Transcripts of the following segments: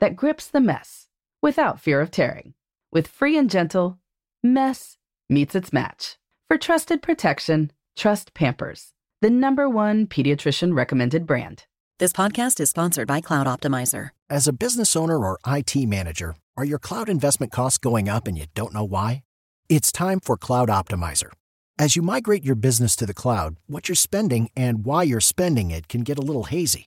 that grips the mess without fear of tearing. With free and gentle, mess meets its match. For trusted protection, trust Pampers, the number one pediatrician recommended brand. This podcast is sponsored by Cloud Optimizer. As a business owner or IT manager, are your cloud investment costs going up and you don't know why? It's time for Cloud Optimizer. As you migrate your business to the cloud, what you're spending and why you're spending it can get a little hazy.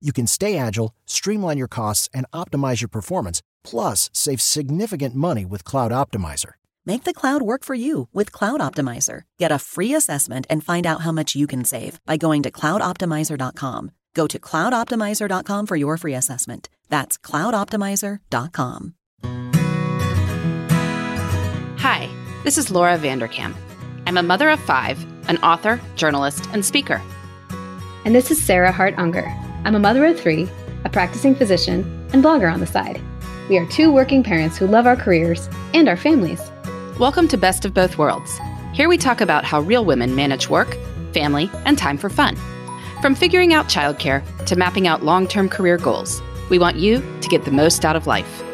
You can stay agile, streamline your costs, and optimize your performance, plus save significant money with Cloud Optimizer. Make the cloud work for you with Cloud Optimizer. Get a free assessment and find out how much you can save by going to cloudoptimizer.com. Go to cloudoptimizer.com for your free assessment. That's cloudoptimizer.com. Hi, this is Laura Vanderkam. I'm a mother of five, an author, journalist, and speaker. And this is Sarah Hart Unger. I'm a mother of three, a practicing physician, and blogger on the side. We are two working parents who love our careers and our families. Welcome to Best of Both Worlds. Here we talk about how real women manage work, family, and time for fun. From figuring out childcare to mapping out long term career goals, we want you to get the most out of life.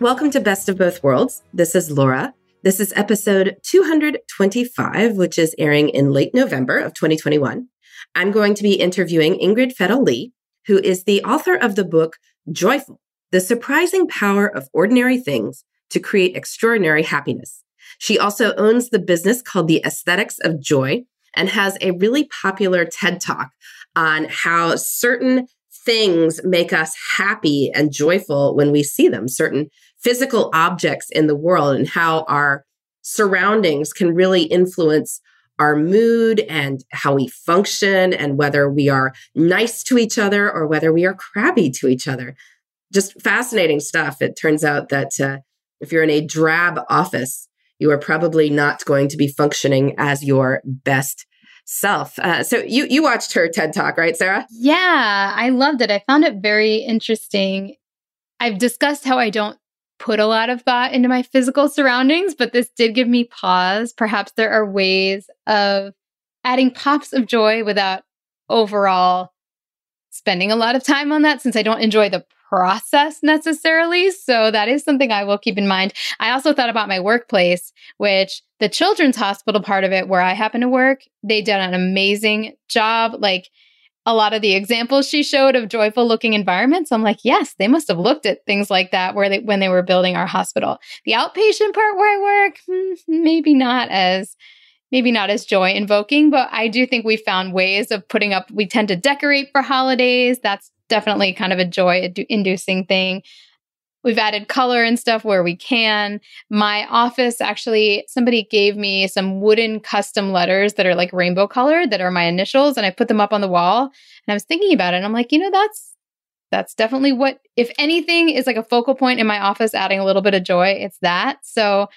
Welcome to Best of Both Worlds. This is Laura. This is episode 225, which is airing in late November of 2021. I'm going to be interviewing Ingrid Fetell Lee, who is the author of the book Joyful The Surprising Power of Ordinary Things to Create Extraordinary Happiness. She also owns the business called The Aesthetics of Joy and has a really popular TED talk on how certain things make us happy and joyful when we see them, certain physical objects in the world, and how our surroundings can really influence our mood and how we function and whether we are nice to each other or whether we are crabby to each other. Just fascinating stuff. It turns out that uh, if you're in a drab office, you are probably not going to be functioning as your best self. Uh, so you you watched her TED talk, right, Sarah? Yeah, I loved it. I found it very interesting. I've discussed how I don't put a lot of thought into my physical surroundings, but this did give me pause. Perhaps there are ways of adding pops of joy without overall spending a lot of time on that since I don't enjoy the process necessarily. So that is something I will keep in mind. I also thought about my workplace, which the children's hospital part of it, where I happen to work, they did an amazing job. Like a lot of the examples she showed of joyful looking environments, I'm like, yes, they must have looked at things like that where they when they were building our hospital. The outpatient part where I work, hmm, maybe not as maybe not as joy invoking, but I do think we found ways of putting up we tend to decorate for holidays. That's definitely kind of a joy inducing thing. We've added color and stuff where we can. My office actually, somebody gave me some wooden custom letters that are like rainbow colored that are my initials, and I put them up on the wall. And I was thinking about it, and I'm like, you know, that's that's definitely what, if anything, is like a focal point in my office, adding a little bit of joy. It's that. So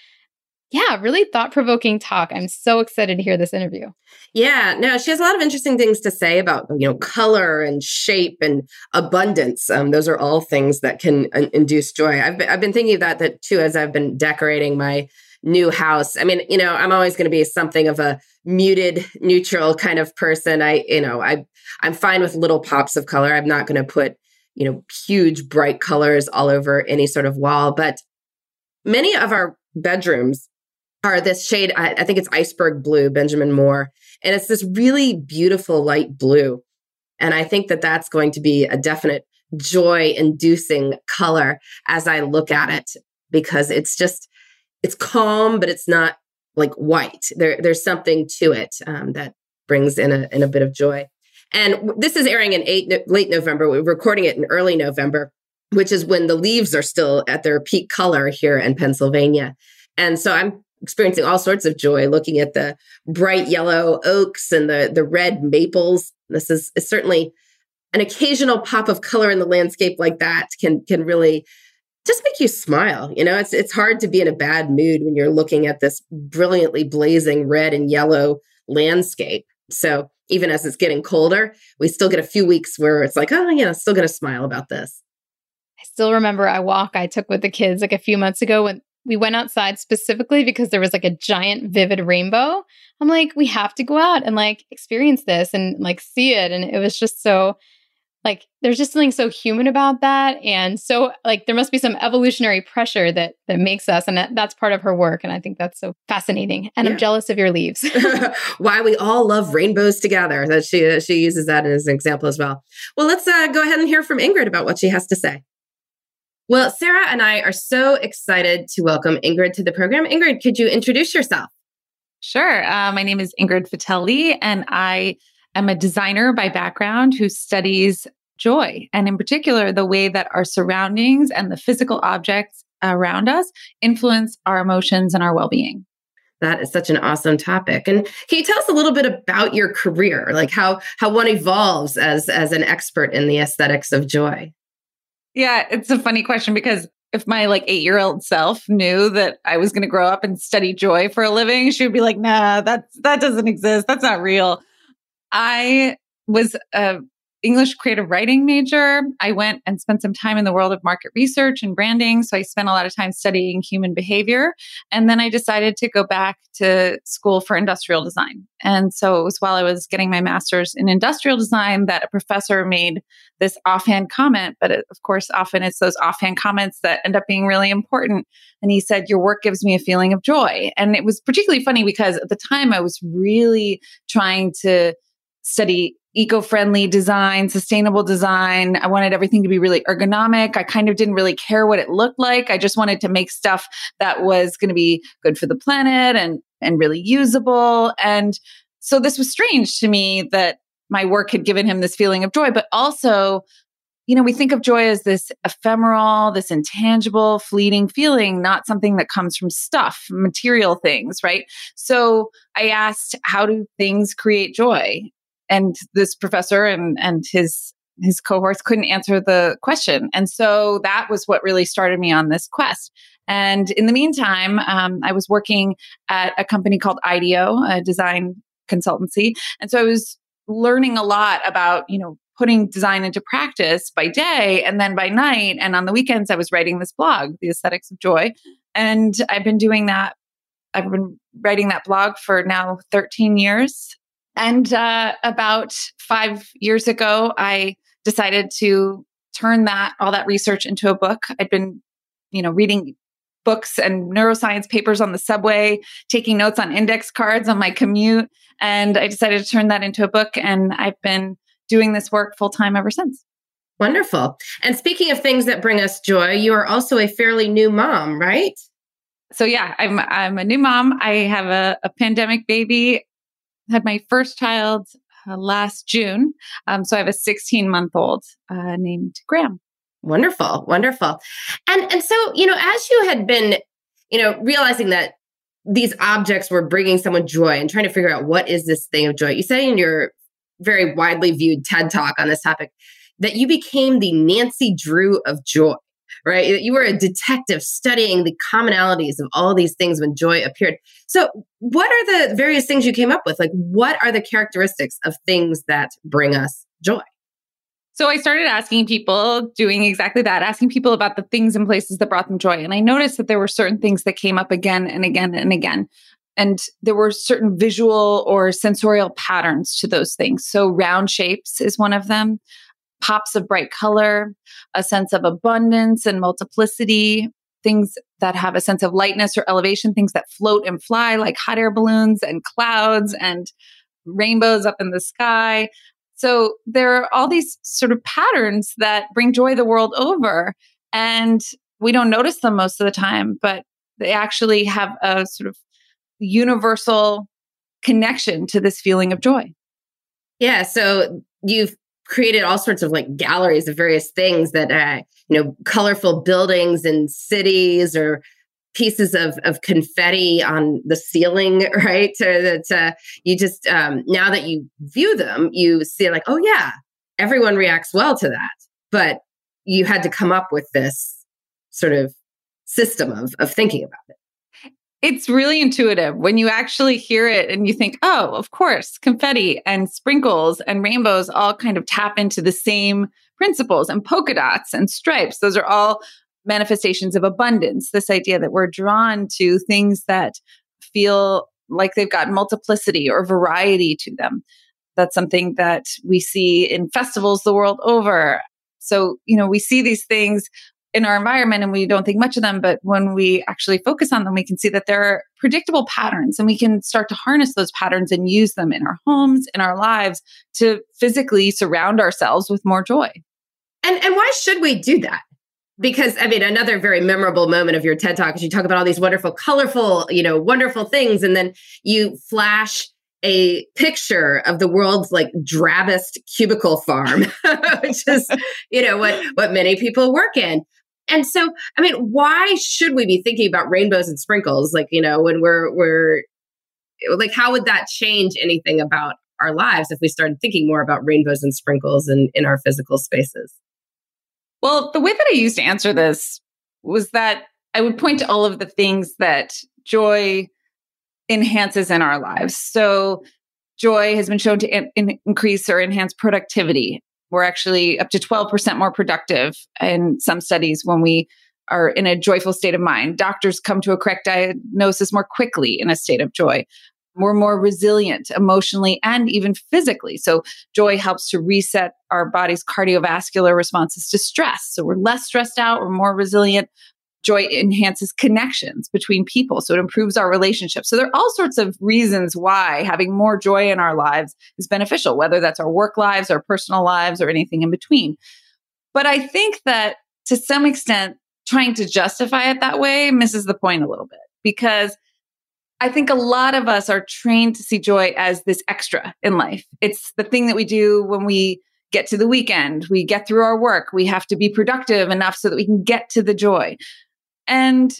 yeah, really thought provoking talk. I'm so excited to hear this interview. Yeah, no, she has a lot of interesting things to say about you know color and shape and abundance. Um, those are all things that can uh, induce joy. I've been, I've been thinking about that too as I've been decorating my new house. I mean, you know, I'm always going to be something of a muted, neutral kind of person. I, you know, I I'm fine with little pops of color. I'm not going to put you know huge bright colors all over any sort of wall, but many of our bedrooms are this shade, I, I, think it's iceberg blue, Benjamin Moore. And it's this really beautiful light blue. And I think that that's going to be a definite joy inducing color as I look at it because it's just, it's calm, but it's not like white. There, there's something to it um, that brings in a, in a bit of joy. And this is airing in eight, late November. We're recording it in early November, which is when the leaves are still at their peak color here in Pennsylvania. And so I'm experiencing all sorts of joy looking at the bright yellow oaks and the the red maples. This is, is certainly an occasional pop of color in the landscape like that can can really just make you smile. You know, it's it's hard to be in a bad mood when you're looking at this brilliantly blazing red and yellow landscape. So even as it's getting colder, we still get a few weeks where it's like, oh yeah, still gonna smile about this. I still remember a walk I took with the kids like a few months ago when we went outside specifically because there was like a giant vivid rainbow. I'm like, we have to go out and like experience this and like see it. And it was just so like there's just something so human about that and so like there must be some evolutionary pressure that that makes us and that, that's part of her work and i think that's so fascinating and yeah. i'm jealous of your leaves why we all love rainbows together that she she uses that as an example as well well let's uh, go ahead and hear from ingrid about what she has to say well, Sarah and I are so excited to welcome Ingrid to the program. Ingrid, could you introduce yourself? Sure. Uh, my name is Ingrid Fetell Lee, and I am a designer by background who studies joy, and in particular, the way that our surroundings and the physical objects around us influence our emotions and our well being. That is such an awesome topic. And can you tell us a little bit about your career, like how how one evolves as as an expert in the aesthetics of joy? Yeah, it's a funny question because if my like eight year old self knew that I was going to grow up and study joy for a living, she would be like, nah, that's, that doesn't exist. That's not real. I was a English creative writing major. I went and spent some time in the world of market research and branding. So I spent a lot of time studying human behavior. And then I decided to go back to school for industrial design. And so it was while I was getting my master's in industrial design that a professor made this offhand comment. But it, of course, often it's those offhand comments that end up being really important. And he said, Your work gives me a feeling of joy. And it was particularly funny because at the time I was really trying to study eco-friendly design, sustainable design. I wanted everything to be really ergonomic. I kind of didn't really care what it looked like. I just wanted to make stuff that was going to be good for the planet and and really usable. And so this was strange to me that my work had given him this feeling of joy, but also you know, we think of joy as this ephemeral, this intangible, fleeting feeling, not something that comes from stuff, material things, right? So I asked, how do things create joy? And this professor and and his his cohorts couldn't answer the question. And so that was what really started me on this quest. And in the meantime, um, I was working at a company called IDEO, a design consultancy. And so I was learning a lot about, you know, putting design into practice by day and then by night. And on the weekends, I was writing this blog, The Aesthetics of Joy. And I've been doing that. I've been writing that blog for now 13 years. And uh, about five years ago, I decided to turn that all that research into a book. I'd been, you know, reading books and neuroscience papers on the subway, taking notes on index cards on my commute, and I decided to turn that into a book. And I've been doing this work full time ever since. Wonderful. And speaking of things that bring us joy, you are also a fairly new mom, right? So yeah, I'm I'm a new mom. I have a, a pandemic baby had my first child uh, last June. Um, so I have a 16 month old uh, named Graham. Wonderful, wonderful. And and so, you know, as you had been, you know, realizing that these objects were bringing someone joy and trying to figure out what is this thing of joy. You say in your very widely viewed TED talk on this topic that you became the Nancy Drew of joy, right? You were a detective studying the commonalities of all these things when joy appeared. So, what are the various things you came up with? Like, what are the characteristics of things that bring us joy? So I started asking people, doing exactly that, asking people about the things and places that brought them joy. And I noticed that there were certain things that came up again and again and again. And there were certain visual or sensorial patterns to those things. So round shapes is one of them, pops of bright color, a sense of abundance and multiplicity, things that have a sense of lightness or elevation, things that float and fly like hot air balloons and clouds and rainbows up in the sky, so there are all these sort of patterns that bring joy the world over. And we don't notice them most of the time, but they actually have a sort of universal connection to this feeling of joy. Yeah. So you've created all sorts of like galleries of various things that, uh, you know, colorful buildings and cities or pieces of, of confetti on the ceiling, right? So that uh, you just, um, now that you view them, you see like, oh, yeah, everyone reacts well to that. But you had to come up with this sort of system of, of thinking about it. It's really intuitive when you actually hear it and you think, oh, of course, confetti and sprinkles and rainbows all kind of tap into the same principles and polka dots and stripes. Those are all manifestations of abundance, this idea that we're drawn to things that feel like they've got multiplicity or variety to them. That's something that we see in festivals the world over. So, you know, we see these things in our environment and we don't think much of them. But when we actually focus on them, we can see that there are predictable patterns and we can start to harness those patterns and use them in our homes, in our lives to physically surround ourselves with more joy. And, and why should we do that? because I mean, another very memorable moment of your TED talk is you talk about all these wonderful, colorful, you know, wonderful things, and then you flash a picture of the world's like drabbest cubicle farm, which is, you know, what what many people work in. And so, I mean, why should we be thinking about rainbows and sprinkles? Like, you know, when we're we're like, how would that change anything about our lives if we started thinking more about rainbows and sprinkles in, in our physical spaces? Well, the way that I used to answer this was that I would point to all of the things that joy enhances in our lives. So, joy has been shown to in- increase or enhance productivity. We're actually up to 12% more productive in some studies when we are in a joyful state of mind. Doctors come to a correct diagnosis more quickly in a state of joy we're more resilient emotionally and even physically. So, joy helps to reset our body's cardiovascular responses to stress. So, we're less stressed out, we're more resilient. Joy enhances connections between people. So, it improves our relationships. So, there are all sorts of reasons why having more joy in our lives is beneficial, whether that's our work lives, our personal lives, or anything in between. But I think that to some extent, trying to justify it that way misses the point a little bit because I think a lot of us are trained to see joy as this extra in life. It's the thing that we do when we get to the weekend, we get through our work, we have to be productive enough so that we can get to the joy. And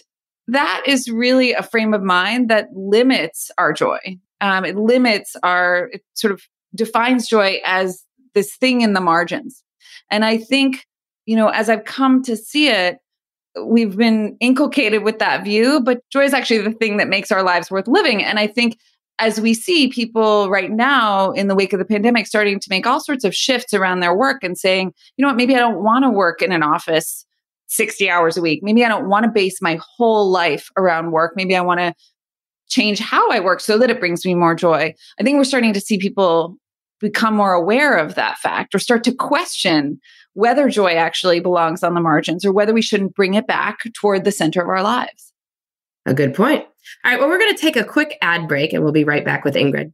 that is really a frame of mind that limits our joy. Um, it limits our, it sort of defines joy as this thing in the margins. And I think, you know, as I've come to see it, we've been inculcated with that view, but joy is actually the thing that makes our lives worth living. And I think as we see people right now in the wake of the pandemic starting to make all sorts of shifts around their work and saying, you know what, maybe I don't want to work in an office 60 hours a week. Maybe I don't want to base my whole life around work. Maybe I want to change how I work so that it brings me more joy. I think we're starting to see people become more aware of that fact or start to question whether joy actually belongs on the margins or whether we shouldn't bring it back toward the center of our lives. A good point. All right, well, we're going to take a quick ad break and we'll be right back with Ingrid.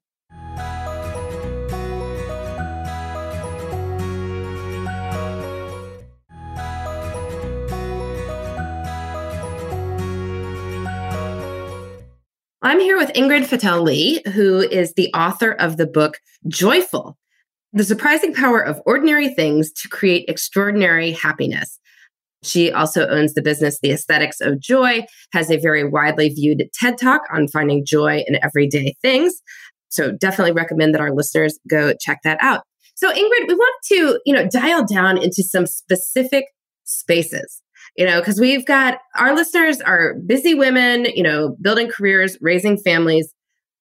I'm here with Ingrid Fetell Lee, who is the author of the book Joyful the surprising power of ordinary things to create extraordinary happiness. She also owns the business The Aesthetics of Joy, has a very widely viewed TED Talk on finding joy in everyday things. So definitely recommend that our listeners go check that out. So Ingrid, we want to, you know, dial down into some specific spaces. You know, because we've got our listeners are busy women, you know, building careers, raising families,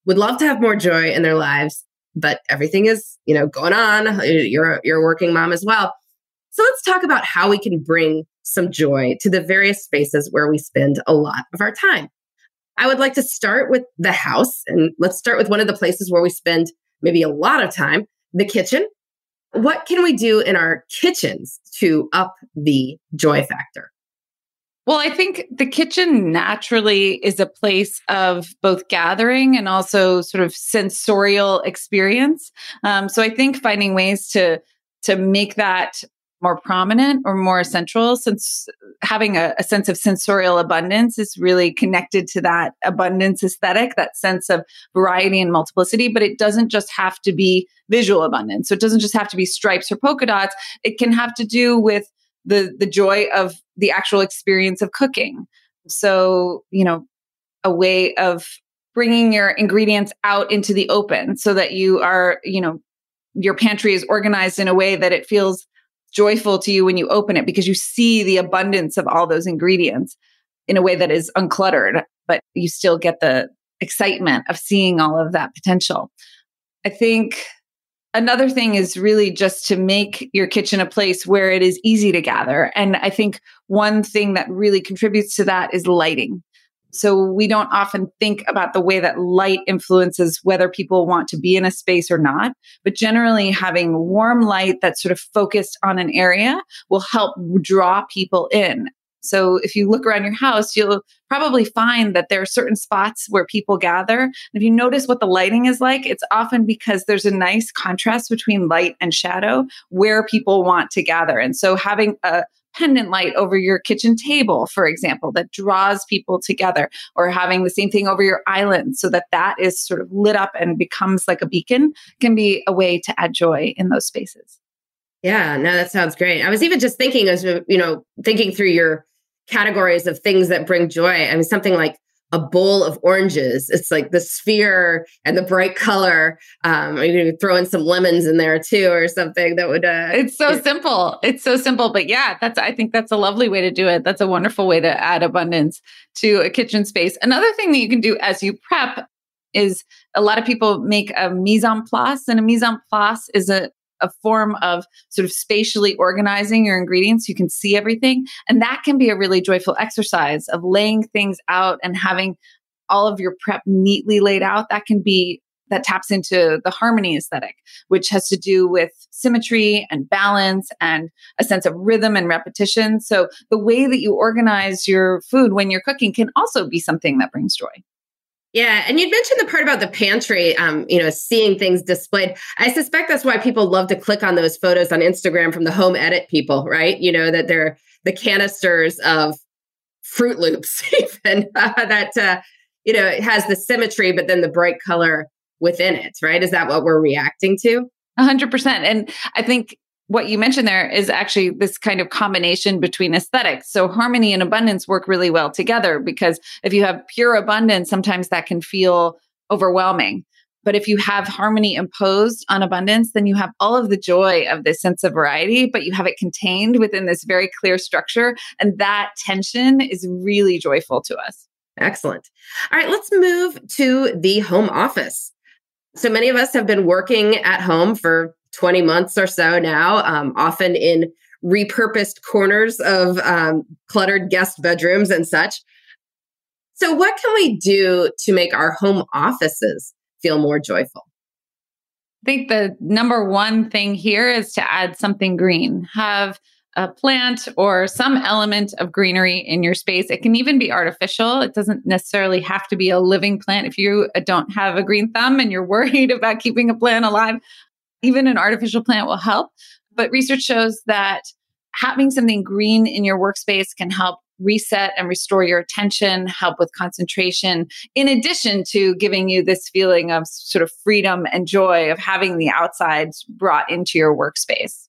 would love to have more joy in their lives, but everything is, you know, going on. You're you're a working mom as well. So let's talk about how we can bring some joy to the various spaces where we spend a lot of our time. I would like to start with the house, and let's start with one of the places where we spend maybe a lot of time the kitchen. What can we do in our kitchens to up the joy factor? Well, I think the kitchen naturally is a place of both gathering and also sort of sensorial experience. Um, so I think finding ways to to make that more prominent or more central since having a, a, sense of sensorial abundance is really connected to that abundance aesthetic that sense of variety and multiplicity but it doesn't just have to be visual abundance so it doesn't just have to be stripes or polka dots it can have to do with the the joy of the actual experience of cooking so you know a way of bringing your ingredients out into the open so that you are you know your pantry is organized in a way that it feels joyful to you when you open it because you see the abundance of all those ingredients in a way that is uncluttered, but you still get the excitement of seeing all of that potential. I think another thing is really just to make your kitchen a place where it is easy to gather. And I think one thing that really contributes to that is lighting. So we don't often think about the way that light influences whether people want to be in a space or not. But generally, having warm light that's sort of focused on an area will help draw people in. So if you look around your house, you'll probably find that there are certain spots where people gather. And if you notice what the lighting is like, it's often because there's a nice contrast between light and shadow where people want to gather. And so having a pendant light over your kitchen table, for example, that draws people together, or having the same thing over your island so that that is sort of lit up and becomes like a beacon can be a way to add joy in those spaces. Yeah, no, that sounds great. I was even just thinking as you know, thinking through your categories of things that bring joy. I mean, something like a bowl of oranges. It's like the sphere and the bright color. Um, you could throw in some lemons in there too, or something that would. Uh, it's so simple. It's so simple, but yeah, that's. I think that's a lovely way to do it. That's a wonderful way to add abundance to a kitchen space. Another thing that you can do as you prep is a lot of people make a mise en place, and a mise en place is a a form of sort of spatially organizing your ingredients. You can see everything. And that can be a really joyful exercise of laying things out and having all of your prep neatly laid out. That can be that taps into the harmony aesthetic, which has to do with symmetry and balance and a sense of rhythm and repetition. So the way that you organize your food when you're cooking can also be something that brings joy. Yeah, and you mentioned the part about the pantry, um, you know, seeing things displayed. I suspect that's why people love to click on those photos on Instagram from the home edit people, right? You know, that they're the canisters of Fruit Loops, even uh, that uh, you know it has the symmetry, but then the bright color within it, right? Is that what we're reacting to? A hundred percent. And I think what you mentioned there is actually this kind of combination between aesthetics. So harmony and abundance work really well together because if you have pure abundance, sometimes that can feel overwhelming. But if you have harmony imposed on abundance, then you have all of the joy of this sense of variety, but you have it contained within this very clear structure. And that tension is really joyful to us. Excellent. All right, let's move to the home office. So many of us have been working at home for 20 months or so now, um, often in repurposed corners of um, cluttered guest bedrooms and such. So, what can we do to make our home offices feel more joyful? I think the number one thing here is to add something green. Have a plant or some element of greenery in your space. It can even be artificial. It doesn't necessarily have to be a living plant. If you don't have a green thumb and you're worried about keeping a plant alive, even an artificial plant will help. But research shows that having something green in your workspace can help reset and restore your attention, help with concentration, in addition to giving you this feeling of sort of freedom and joy of having the outsides brought into your workspace.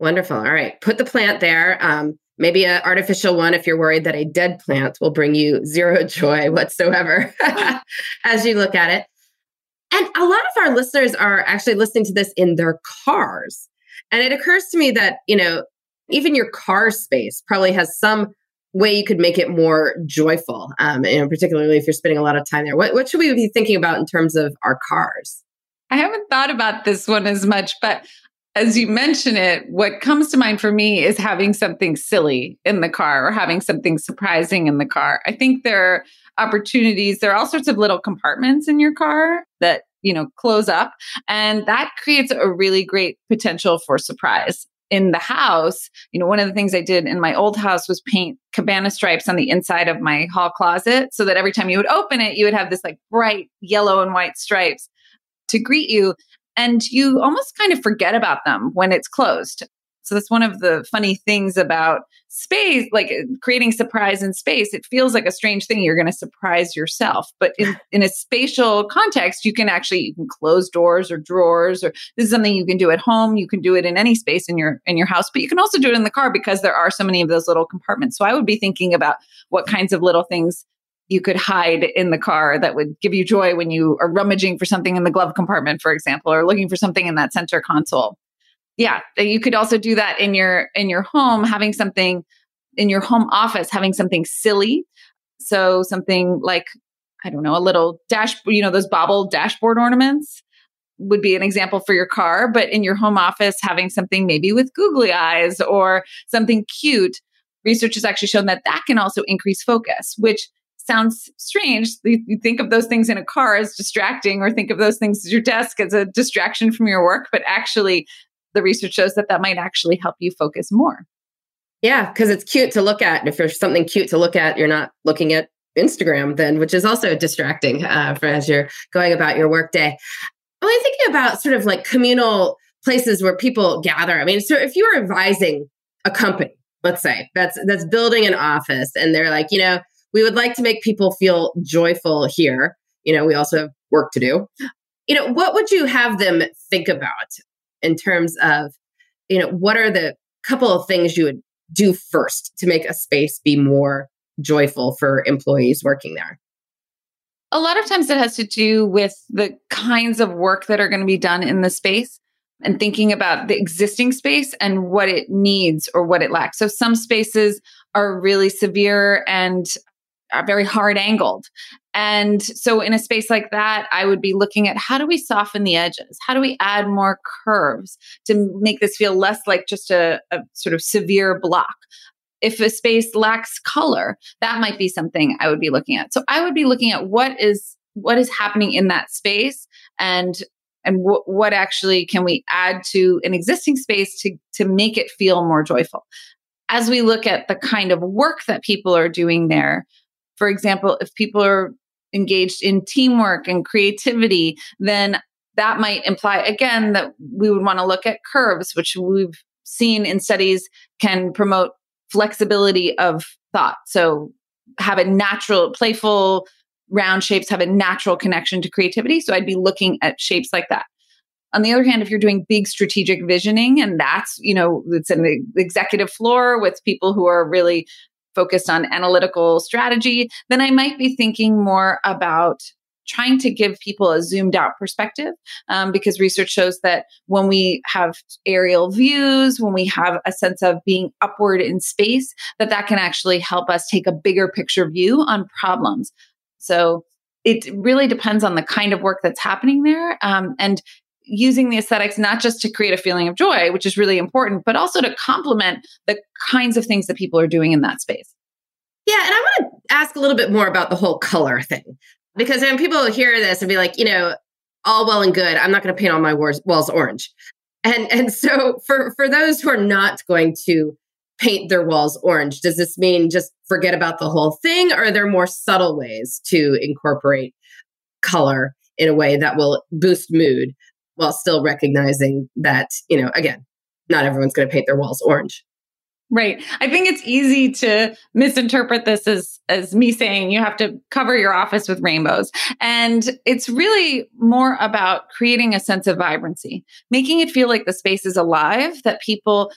Wonderful. All right. Put the plant there. Um, maybe an artificial one if you're worried that a dead plant will bring you zero joy whatsoever as you look at it. And a lot of our listeners are actually listening to this in their cars. And it occurs to me that, you know, even your car space probably has some way you could make it more joyful, um, you know, particularly if you're spending a lot of time there. What, what should we be thinking about in terms of our cars? I haven't thought about this one as much, but as you mention it, what comes to mind for me is having something silly in the car or having something surprising in the car. I think there opportunities. There are all sorts of little compartments in your car that, you know, close up and that creates a really great potential for surprise. In the house, you know, one of the things I did in my old house was paint cabana stripes on the inside of my hall closet so that every time you would open it, you would have this like bright yellow and white stripes to greet you. And you almost kind of forget about them when it's closed. So that's one of the funny things about space, like uh, creating surprise in space. It feels like a strange thing. You're going to surprise yourself. But in, in a spatial context, you can actually you can close doors or drawers or this is something you can do at home. You can do it in any space in your in your house, but you can also do it in the car because there are so many of those little compartments. So I would be thinking about what kinds of little things you could hide in the car that would give you joy when you are rummaging for something in the glove compartment, for example, or looking for something in that center console. Yeah, you could also do that in your in your home, having something in your home office, having something silly. So something like I don't know, a little dash, you know, those bobble dashboard ornaments would be an example for your car, but in your home office, having something maybe with googly eyes or something cute. Research has actually shown that that can also increase focus, which sounds strange. You think of those things in a car as distracting, or think of those things at your desk as a distraction from your work. But actually, the research shows that that might actually help you focus more. Yeah, because it's cute to look at. If there's something cute to look at, you're not looking at Instagram then, which is also distracting uh, for as you're going about your workday. I'm thinking about sort of like communal places where people gather. I mean, so if you're advising a company, let's say that's that's building an office, and they're like, you know, we would like to make people feel joyful here. You know, we also have work to do. You know, what would you have them think about in terms of, you know, what are the couple of things you would do first to make a space be more joyful for employees working there? A lot of times it has to do with the kinds of work that are going to be done in the space and thinking about the existing space and what it needs or what it lacks. So some spaces are really severe and are very hard angled. And so, in a space like that, I would be looking at how do we soften the edges? How do we add more curves to make this feel less like just a, a sort of severe block? If a space lacks color, that might be something I would be looking at. So, I would be looking at what is what is happening in that space and and w- what actually can we add to an existing space to to make it feel more joyful as we look at the kind of work that people are doing there for example, if people are engaged in teamwork and creativity, then that might imply again that we would want to look at curves, which we've seen in studies can promote flexibility of thought. So have a natural, playful, round shapes have a natural connection to creativity. So I'd be looking at shapes like that. On the other hand, if you're doing big strategic visioning and that's, you know, it's an executive floor with people who are really focused on analytical strategy, then I might be thinking more about trying to give people a zoomed out perspective um, because research shows that when we have aerial views when we have a sense of being upward in space that that can actually help us take a bigger picture view on problems. So it really depends on the kind of work that's happening there um, and using the aesthetics not just to create a feeling of joy, which is really important, but also to complement the kinds of things that people are doing in that space. Yeah, and I want to ask a little bit more about the whole color thing because when people hear this and be like, you know, all well and good, I'm not going to paint all my walls orange. And and so for for those who are not going to paint their walls orange, does this mean just forget about the whole thing or are there more subtle ways to incorporate color in a way that will boost mood while still recognizing that, you know, again, not everyone's going to paint their walls orange. Right. I think it's easy to misinterpret this as as me saying you have to cover your office with rainbows. And it's really more about creating a sense of vibrancy, making it feel like the space is alive, that people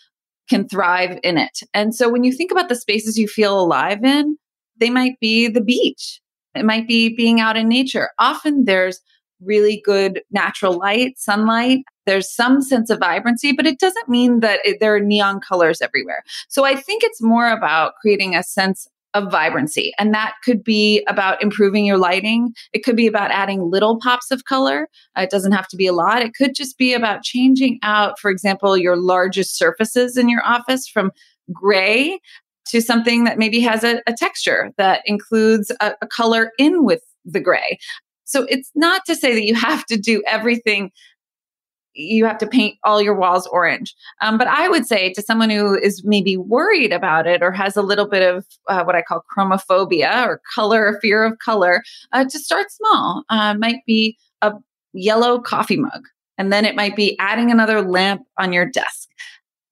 can thrive in it. And so when you think about the spaces you feel alive in, they might be the beach. It might be being out in nature. Often there's really good natural light, sunlight. There's some sense of vibrancy, but it doesn't mean that it, there are neon colors everywhere. So I think it's more about creating a sense of vibrancy. And that could be about improving your lighting. It could be about adding little pops of color. Uh, it doesn't have to be a lot. It could just be about changing out, for example, your largest surfaces in your office from gray to something that maybe has a, a texture that includes a, a color in with the gray. So it's not to say that you have to do everything you have to paint all your walls orange. Um, but I would say to someone who is maybe worried about it or has a little bit of uh, what I call chromophobia or color, fear of color, uh, to start small. Uh, might be a yellow coffee mug, and then it might be adding another lamp on your desk.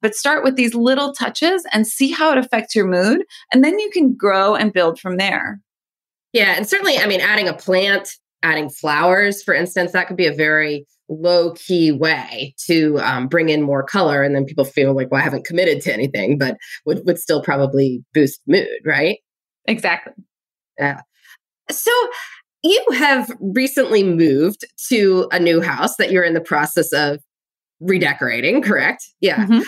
But start with these little touches and see how it affects your mood. And then you can grow and build from there. Yeah. And certainly, I mean, adding a plant adding flowers, for instance, that could be a very low key way to um, bring in more color. And then people feel like, well, I haven't committed to anything, but would, would still probably boost mood, right? Exactly. Yeah. So you have recently moved to a new house that you're in the process of redecorating, correct? Yeah. Mm-hmm.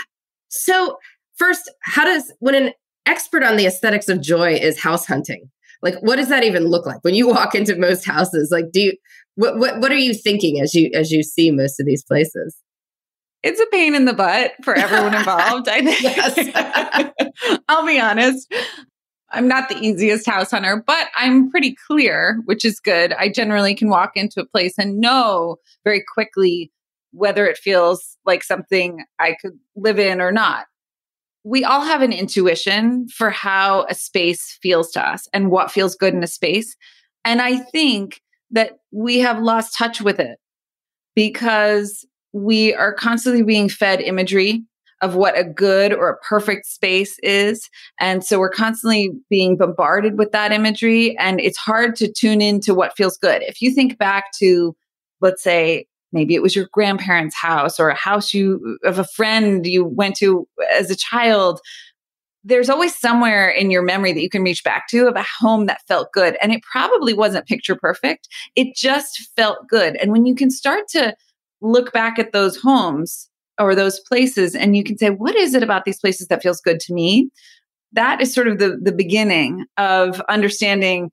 So, first, how does, when an expert on the aesthetics of joy is house hunting, like what does that even look like? When you walk into most houses like do you what what, what are you thinking as you as you see most of these places? It's a pain in the butt for everyone involved i think. I'll be honest. I'm not the easiest house hunter but i'm pretty clear which is good. I generally can walk into a place and know very quickly whether it feels like something i could live in or not we all have an intuition for how a space feels to us and what feels good in a space. And I think that we have lost touch with it because we are constantly being fed imagery of what a good or a perfect space is. And so we're constantly being bombarded with that imagery. And it's hard to tune into what feels good. If you think back to, let's say, maybe it was your grandparents' house or a house you of a friend you went to as a child. There's always somewhere in your memory that you can reach back to of a home that felt good and it probably wasn't picture perfect. It just felt good. And when you can start to look back at those homes or those places and you can say what is it about these places that feels good to me? That is sort of the the beginning of understanding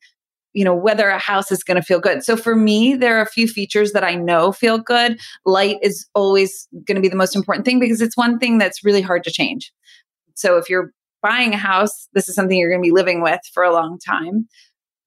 you know whether a house is going to feel good. So for me there are a few features that i know feel good. Light is always going to be the most important thing because it's one thing that's really hard to change. So if you're buying a house this is something you're going to be living with for a long time.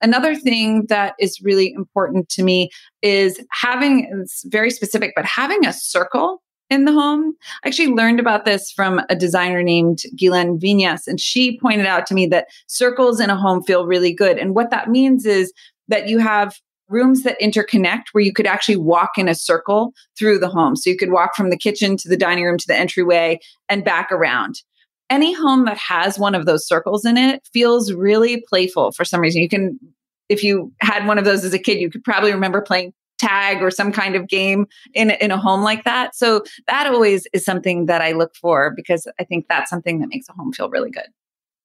Another thing that is really important to me is having it's very specific but having a circle in the home. I actually learned about this from a designer named Guylaine Vinas, and she pointed out to me that circles in a home feel really good. And what that means is that you have rooms that interconnect where you could actually walk in a circle through the home. So you could walk from the kitchen to the dining room to the entryway and back around. Any home that has one of those circles in it feels really playful for some reason. You can if you had one of those as a kid, you could probably remember playing tag or some kind of game in, in a home like that. So that always is something that I look for because I think that's something that makes a home feel really good.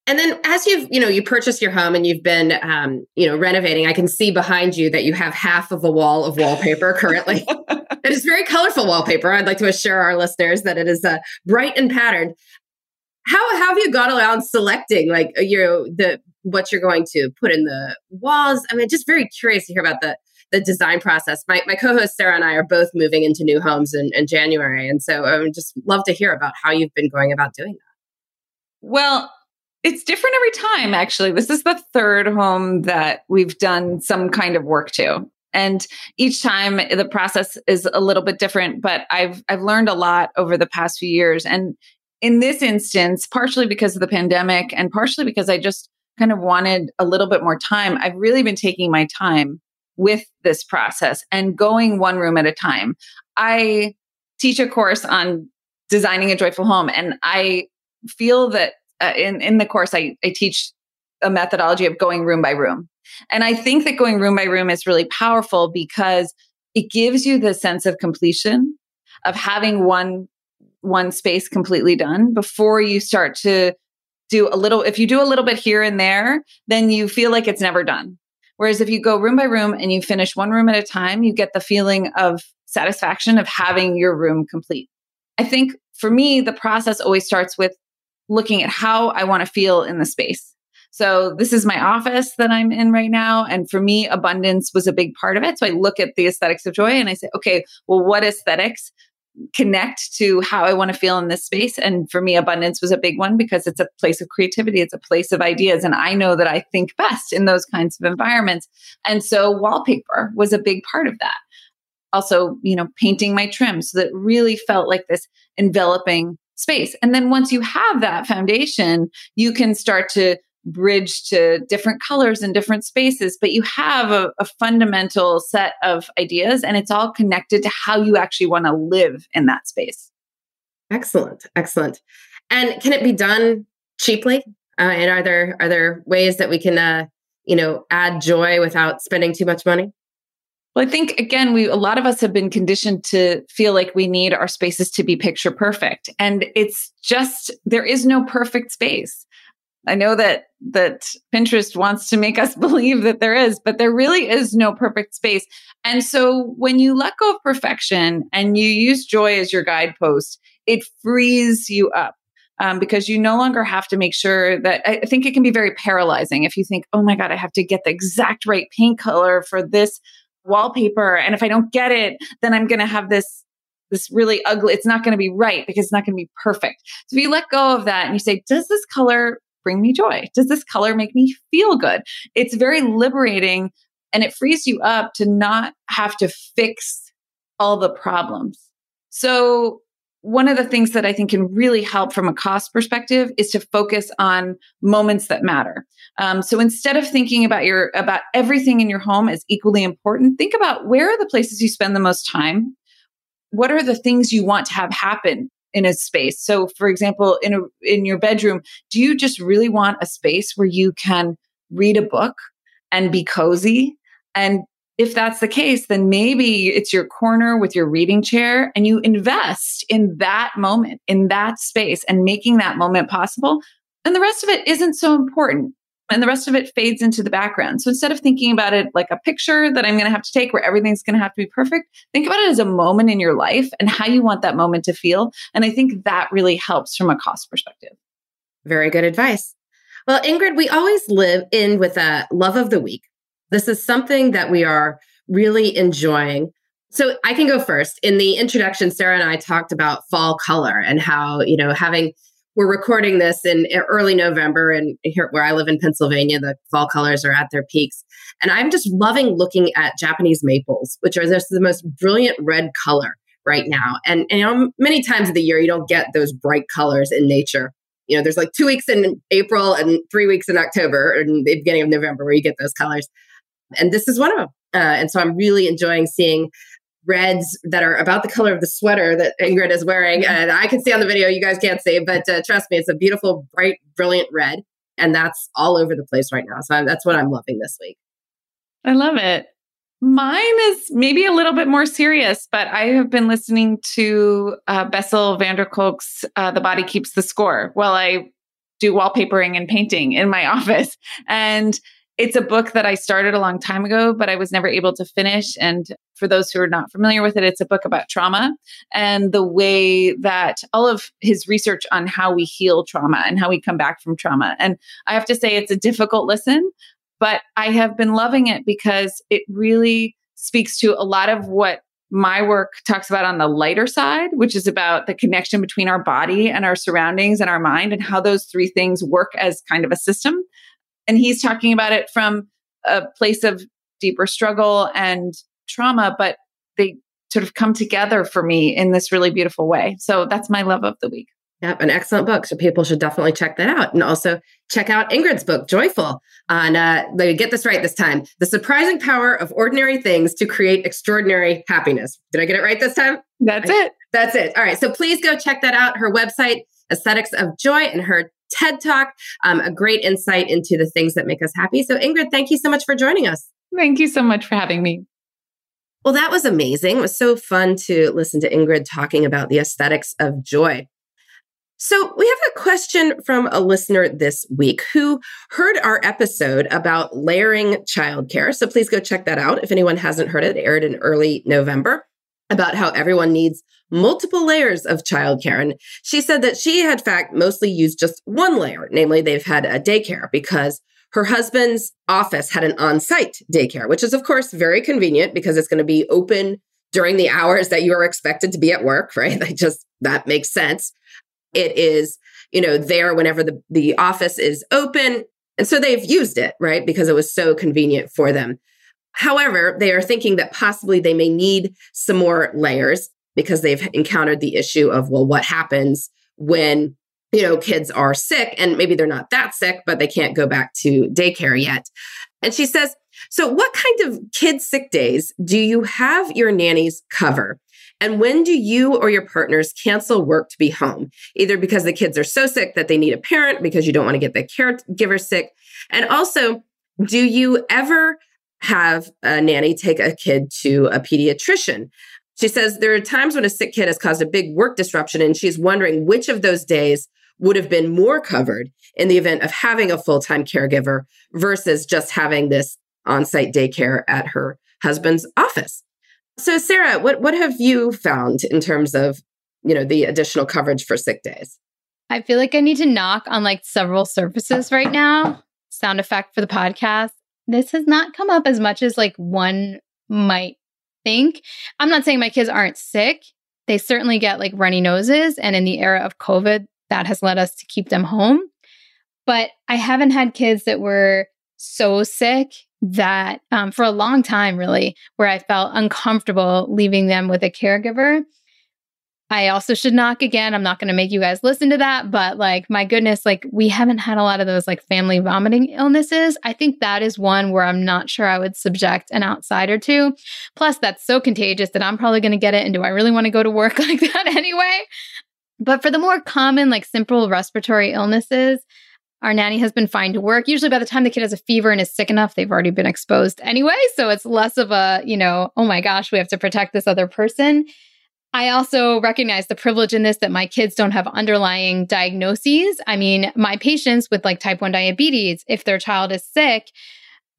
And then as you've, you know, you purchased your home and you've been, um, you know, renovating, I can see behind you that you have half of a wall of wallpaper currently. it is very colorful wallpaper. I'd like to assure our listeners that it is uh, bright and patterned. How, how have you gone around selecting like, you know, the, what you're going to put in the walls? I mean, just very curious to hear about the, the design process. My, my co-host Sarah and I are both moving into new homes in, in January. And so I would just love to hear about how you've been going about doing that. Well, it's different every time, actually. This is the third home that we've done some kind of work to. And each time the process is a little bit different, but I've I've learned a lot over the past few years. And in this instance, partially because of the pandemic and partially because I just kind of wanted a little bit more time, I've really been taking my time with this process and going one room at a time. I teach a course on designing a joyful home, and I feel that uh, in in the course I, I teach a methodology of going room by room. And I think that going room by room is really powerful because it gives you the sense of completion of having one one space completely done before you start to do a little, if you do a little bit here and there, then you feel like it's never done. Whereas if you go room by room and you finish one room at a time, you get the feeling of satisfaction of having your room complete. I think for me, the process always starts with looking at how I want to feel in the space. So this is my office that I'm in right now. And for me, abundance was a big part of it. So I look at the aesthetics of joy and I say, okay, well, what aesthetics connect to how I want to feel in this space. And for me, abundance was a big one because it's a place of creativity, it's a place of ideas. And I know that I think best in those kinds of environments. And so wallpaper was a big part of that. Also, you know, painting my trim so that really felt like this enveloping space. And then once you have that foundation, you can start to bridge to different colors and different spaces, but you have a, a, fundamental set of ideas and it's all connected to how you actually want to live in that space. Excellent. Excellent. And can it be done cheaply? Uh, and are there are there ways that we can uh, you know add joy without spending too much money? Well, I think again, we a lot of us have been conditioned to feel like we need our spaces to be picture perfect, and it's just there is no perfect space. I know that that Pinterest wants to make us believe that there is, but there really is no perfect space. And so when you let go of perfection and you use joy as your guidepost, it frees you up. Um, because you no longer have to make sure that I think it can be very paralyzing if you think, oh my God, I have to get the exact right paint color for this wallpaper. And if I don't get it, then I'm going to have this this really ugly, it's not going to be right because it's not going to be perfect. So if you let go of that and you say, does this color bring me joy? Does this color make me feel good? It's very liberating and it frees you up to not have to fix all the problems. So, one of the things that I think can really help from a cost perspective is to focus on moments that matter. Um, so instead of thinking about your about everything in your home as equally important, think about where are the places you spend the most time. What are the things you want to have happen in a space. So for example, in a in your bedroom, do you just really want a space where you can read a book and be cozy? And if that's the case, then maybe it's your corner with your reading chair and you invest in that moment, in that space and making that moment possible. And the rest of it isn't so important and the rest of it fades into the background. So instead of thinking about it like a picture that I'm going to have to take where everything's going to have to be perfect, think about it as a moment in your life and how you want that moment to feel. And I think that really helps from a cost perspective. Very good advice. Well, Ingrid, we always live in with a love of the week. This is something that we are really enjoying. So I can go first. In the introduction, Sarah and I talked about fall color and how, you know, having we're recording this in early November, and here where I live in Pennsylvania, the fall colors are at their peaks. And I'm just loving looking at Japanese maples, which are just the most brilliant red color right now. And, and you know, many times of the year, you don't get those bright colors in nature. You know, there's like two weeks in April and three weeks in October and the beginning of November where you get those colors. And this is one of them. Uh, and so I'm really enjoying seeing reds that are about the color of the sweater that Ingrid is wearing. And I can see on the video, you guys can't see, but uh, trust me, it's a beautiful, bright, brilliant red. And that's all over the place right now. So I'm, that's what I'm loving this week. I love it. Mine is maybe a little bit more serious, but I have been listening to uh, Bessel van der Kolk's uh, The Body Keeps the Score while I do wallpapering and painting in my office. And it's a book that I started a long time ago, but I was never able to finish. And for those who are not familiar with it, it's a book about trauma and the way that all of his research on how we heal trauma and how we come back from trauma. And I have to say, it's a difficult listen, but I have been loving it because it really speaks to a lot of what my work talks about on the lighter side, which is about the connection between our body and our surroundings and our mind and how those three things work as kind of a system. And he's talking about it from a place of deeper struggle and trauma, but they sort of come together for me in this really beautiful way. So that's my love of the week. Yep, an excellent book. So people should definitely check that out. And also check out Ingrid's book, Joyful, on, uh, let me get this right this time The Surprising Power of Ordinary Things to Create Extraordinary Happiness. Did I get it right this time? That's it. That's it. All right. So please go check that out. Her website, Aesthetics of Joy, and her TED Talk, um, a great insight into the things that make us happy. So, Ingrid, thank you so much for joining us. Thank you so much for having me. Well, that was amazing. It was so fun to listen to Ingrid talking about the aesthetics of joy. So, we have a question from a listener this week who heard our episode about layering childcare. So, please go check that out if anyone hasn't heard it. It aired in early November about how everyone needs multiple layers of childcare. And she said that she had, in fact, mostly used just one layer, namely, they've had a daycare because her husband's office had an on site daycare, which is, of course, very convenient because it's going to be open during the hours that you are expected to be at work, right? That just, that makes sense. It is, you know, there whenever the, the office is open. And so they've used it, right? Because it was so convenient for them. However, they are thinking that possibly they may need some more layers because they've encountered the issue of, well, what happens when you know, kids are sick and maybe they're not that sick, but they can't go back to daycare yet. And she says, So, what kind of kid sick days do you have your nannies cover? And when do you or your partners cancel work to be home? Either because the kids are so sick that they need a parent, because you don't want to get the caregiver sick. And also, do you ever have a nanny take a kid to a pediatrician? She says there are times when a sick kid has caused a big work disruption, and she's wondering which of those days would have been more covered in the event of having a full time caregiver versus just having this on site daycare at her husband's office. So, Sarah, what, what have you found in terms of you know the additional coverage for sick days? I feel like I need to knock on like several surfaces right now. Sound effect for the podcast. This has not come up as much as like one might think. I'm not saying my kids aren't sick. They certainly get like runny noses. And in the era of COVID, that has led us to keep them home. But I haven't had kids that were so sick that um, for a long time, really, where I felt uncomfortable leaving them with a caregiver. I also should knock again. I'm not going to make you guys listen to that, but like, my goodness, like, we haven't had a lot of those like family vomiting illnesses. I think that is one where I'm not sure I would subject an outsider to. Plus, that's so contagious that I'm probably going to get it. And do I really want to go to work like that anyway? But for the more common, like simple respiratory illnesses, our nanny has been fine to work. Usually by the time the kid has a fever and is sick enough, they've already been exposed anyway. So it's less of a, you know, oh my gosh, we have to protect this other person. I also recognize the privilege in this that my kids don't have underlying diagnoses. I mean, my patients with like type 1 diabetes, if their child is sick,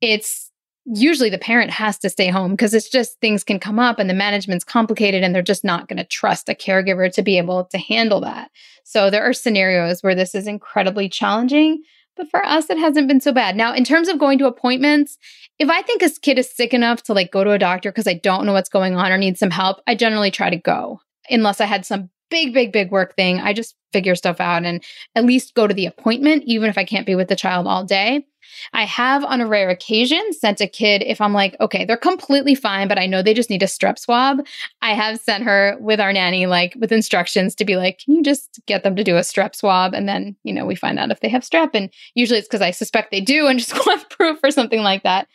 it's usually the parent has to stay home because it's just things can come up and the management's complicated and they're just not going to trust a caregiver to be able to handle that. So there are scenarios where this is incredibly challenging, but for us it hasn't been so bad. Now, in terms of going to appointments, if I think a kid is sick enough to like go to a doctor because I don't know what's going on or need some help, I generally try to go unless I had some big, big, big work thing. I just figure stuff out and at least go to the appointment, even if I can't be with the child all day. I have, on a rare occasion, sent a kid if I'm like, okay, they're completely fine, but I know they just need a strep swab. I have sent her with our nanny, like with instructions to be like, can you just get them to do a strep swab? And then, you know, we find out if they have strep. And usually it's because I suspect they do and just want proof or something like that.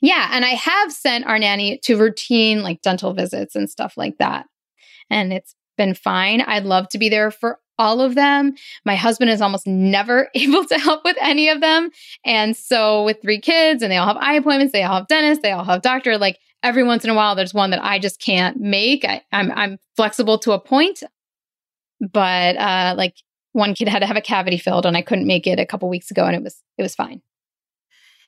Yeah. And I have sent our nanny to routine like dental visits and stuff like that. And it's been fine. I'd love to be there for all of them. My husband is almost never able to help with any of them. And so with three kids and they all have eye appointments, they all have dentists, they all have doctor, like every once in a while there's one that I just can't make. I, am I'm, I'm flexible to a point. But uh like one kid had to have a cavity filled and I couldn't make it a couple weeks ago and it was it was fine.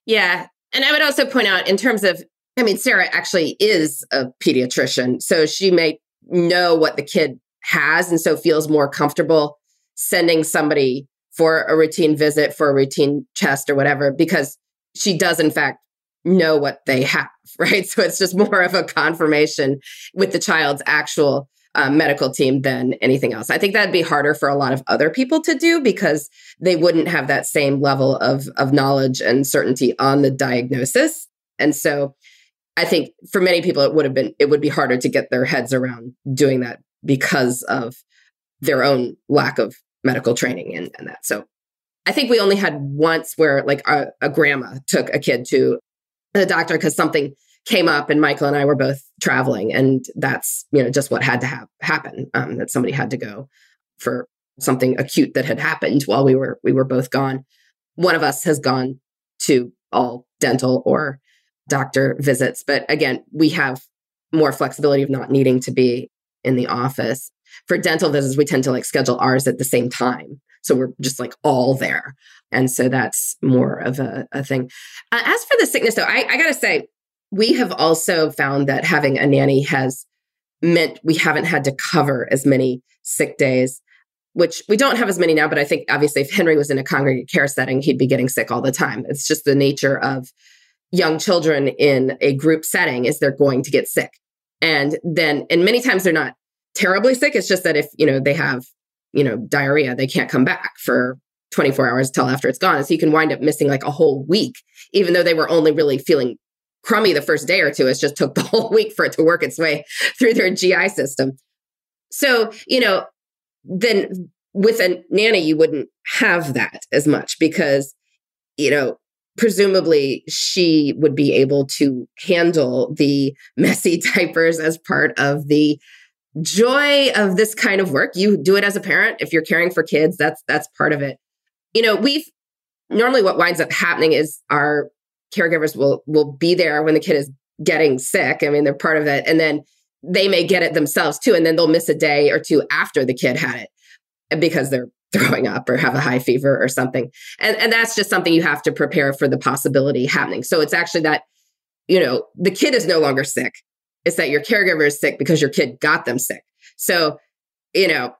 Yeah. And I would also point out in terms of I mean Sarah actually is a pediatrician, so she may know what the kid has and so feels more comfortable sending somebody for a routine visit for a routine chest or whatever because she does in fact know what they have right? So it's just more of a confirmation with the child's actual uh, medical team than anything else. I think that'd be harder for a lot of other people to do because they wouldn't have that same level of of knowledge and certainty on the diagnosis. And so i think for many people it would have been it would be harder to get their heads around doing that because of their own lack of medical training and, and that. So I think we only had once where like a, a grandma took a kid to the doctor because something came up and Michael and I were both traveling and that's, you know, just what had to ha- happen, um, that somebody had to go for something acute that had happened while we were, we were both gone. One of us has gone to all dental or doctor visits. But again, we have more flexibility of not needing to be in the office. For dental visits, we tend to like schedule ours at the same time. So we're just like all there. And so that's more of a, a thing. Uh, as for the sickness, though, I, I got to say, we have also found that having a nanny has meant we haven't had to cover as many sick days, which we don't have as many now. But I think obviously, if Henry was in a congregate care setting, he'd be getting sick all the time. It's just the nature of young children in a group setting is they're going to get sick. And then, and many times they're not terribly sick. It's just that if, you know, they have, you know, diarrhea, they can't come back for 24 hours till after it's gone. So you can wind up missing like a whole week, even though they were only really feeling crummy the first day or two. It just took the whole week for it to work its way through their GI system. So, you know, then with a nanny, you wouldn't have that as much because, you know, presumably she would be able to handle the messy diapers as part of the joy of this kind of work. You do it as a parent. If you're caring for kids that's that's part of it. You know we've normally what winds up happening is our caregivers will will be there when the kid is getting sick. I mean they're part of it. And then they may get it themselves too. And then they'll miss a day or two after the kid had it because they're throwing up or have a high fever or something. And, and that's just something you have to prepare for the possibility happening. So it's actually that, you know, the kid is no longer sick. It's that your caregiver is sick because your kid got them sick. So, you know,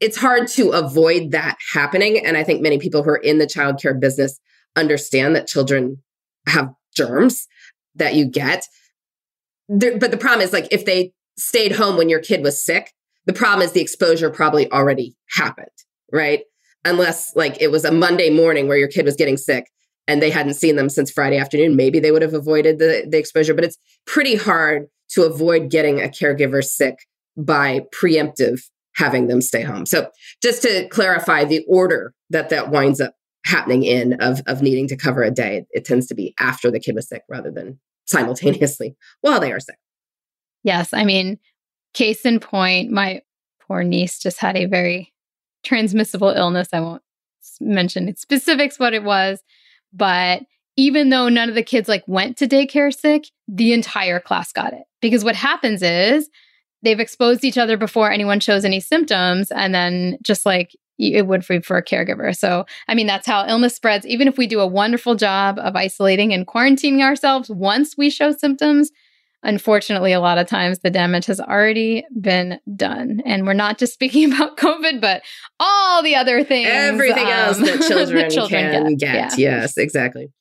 it's hard to avoid that happening. And I think many people who are in the childcare business understand that children have germs that you get. There, but the problem is like if they stayed home when your kid was sick, the problem is the exposure probably already happened right? Unless like it was a Monday morning where your kid was getting sick and they hadn't seen them since Friday afternoon, maybe they would have avoided the, the exposure. But it's pretty hard to avoid getting a caregiver sick by preemptive having them stay home. So just to clarify the order that that winds up happening in of, of needing to cover a day, it, tends to be after the kid was sick rather than simultaneously while they are sick. Yes. I mean, case in point, my poor niece just had a very transmissible illness. I won't mention specifics what it was, but even though none of the kids like went to daycare sick, the entire class got it. Because what happens is they've exposed each other before anyone shows any symptoms and then just like it would be for a caregiver. So, I mean, that's how illness spreads. Even if we do a wonderful job of isolating and quarantining ourselves once we show symptoms, unfortunately, a lot of times the damage has already been done. And we're not just speaking about COVID, but all the other things. Everything um, else that children, children can get. get. Yeah. Yes, exactly.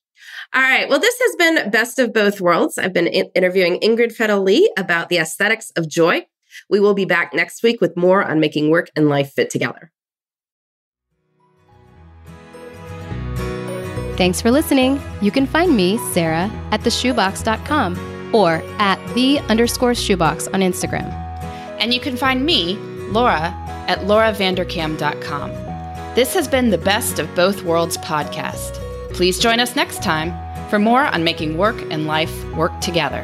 All right. Well, this has been Best of Both Worlds. I've been in- interviewing Ingrid Fetell Lee about the aesthetics of joy. We will be back next week with more on making work and life fit together. Thanks for listening. You can find me, Sarah, at theshoebox.com or at the underscore shoebox on Instagram. And you can find me, Laura, at lauravanderkam.com. This has been the Best of Both Worlds podcast. Please join us next time for more on making work and life work together.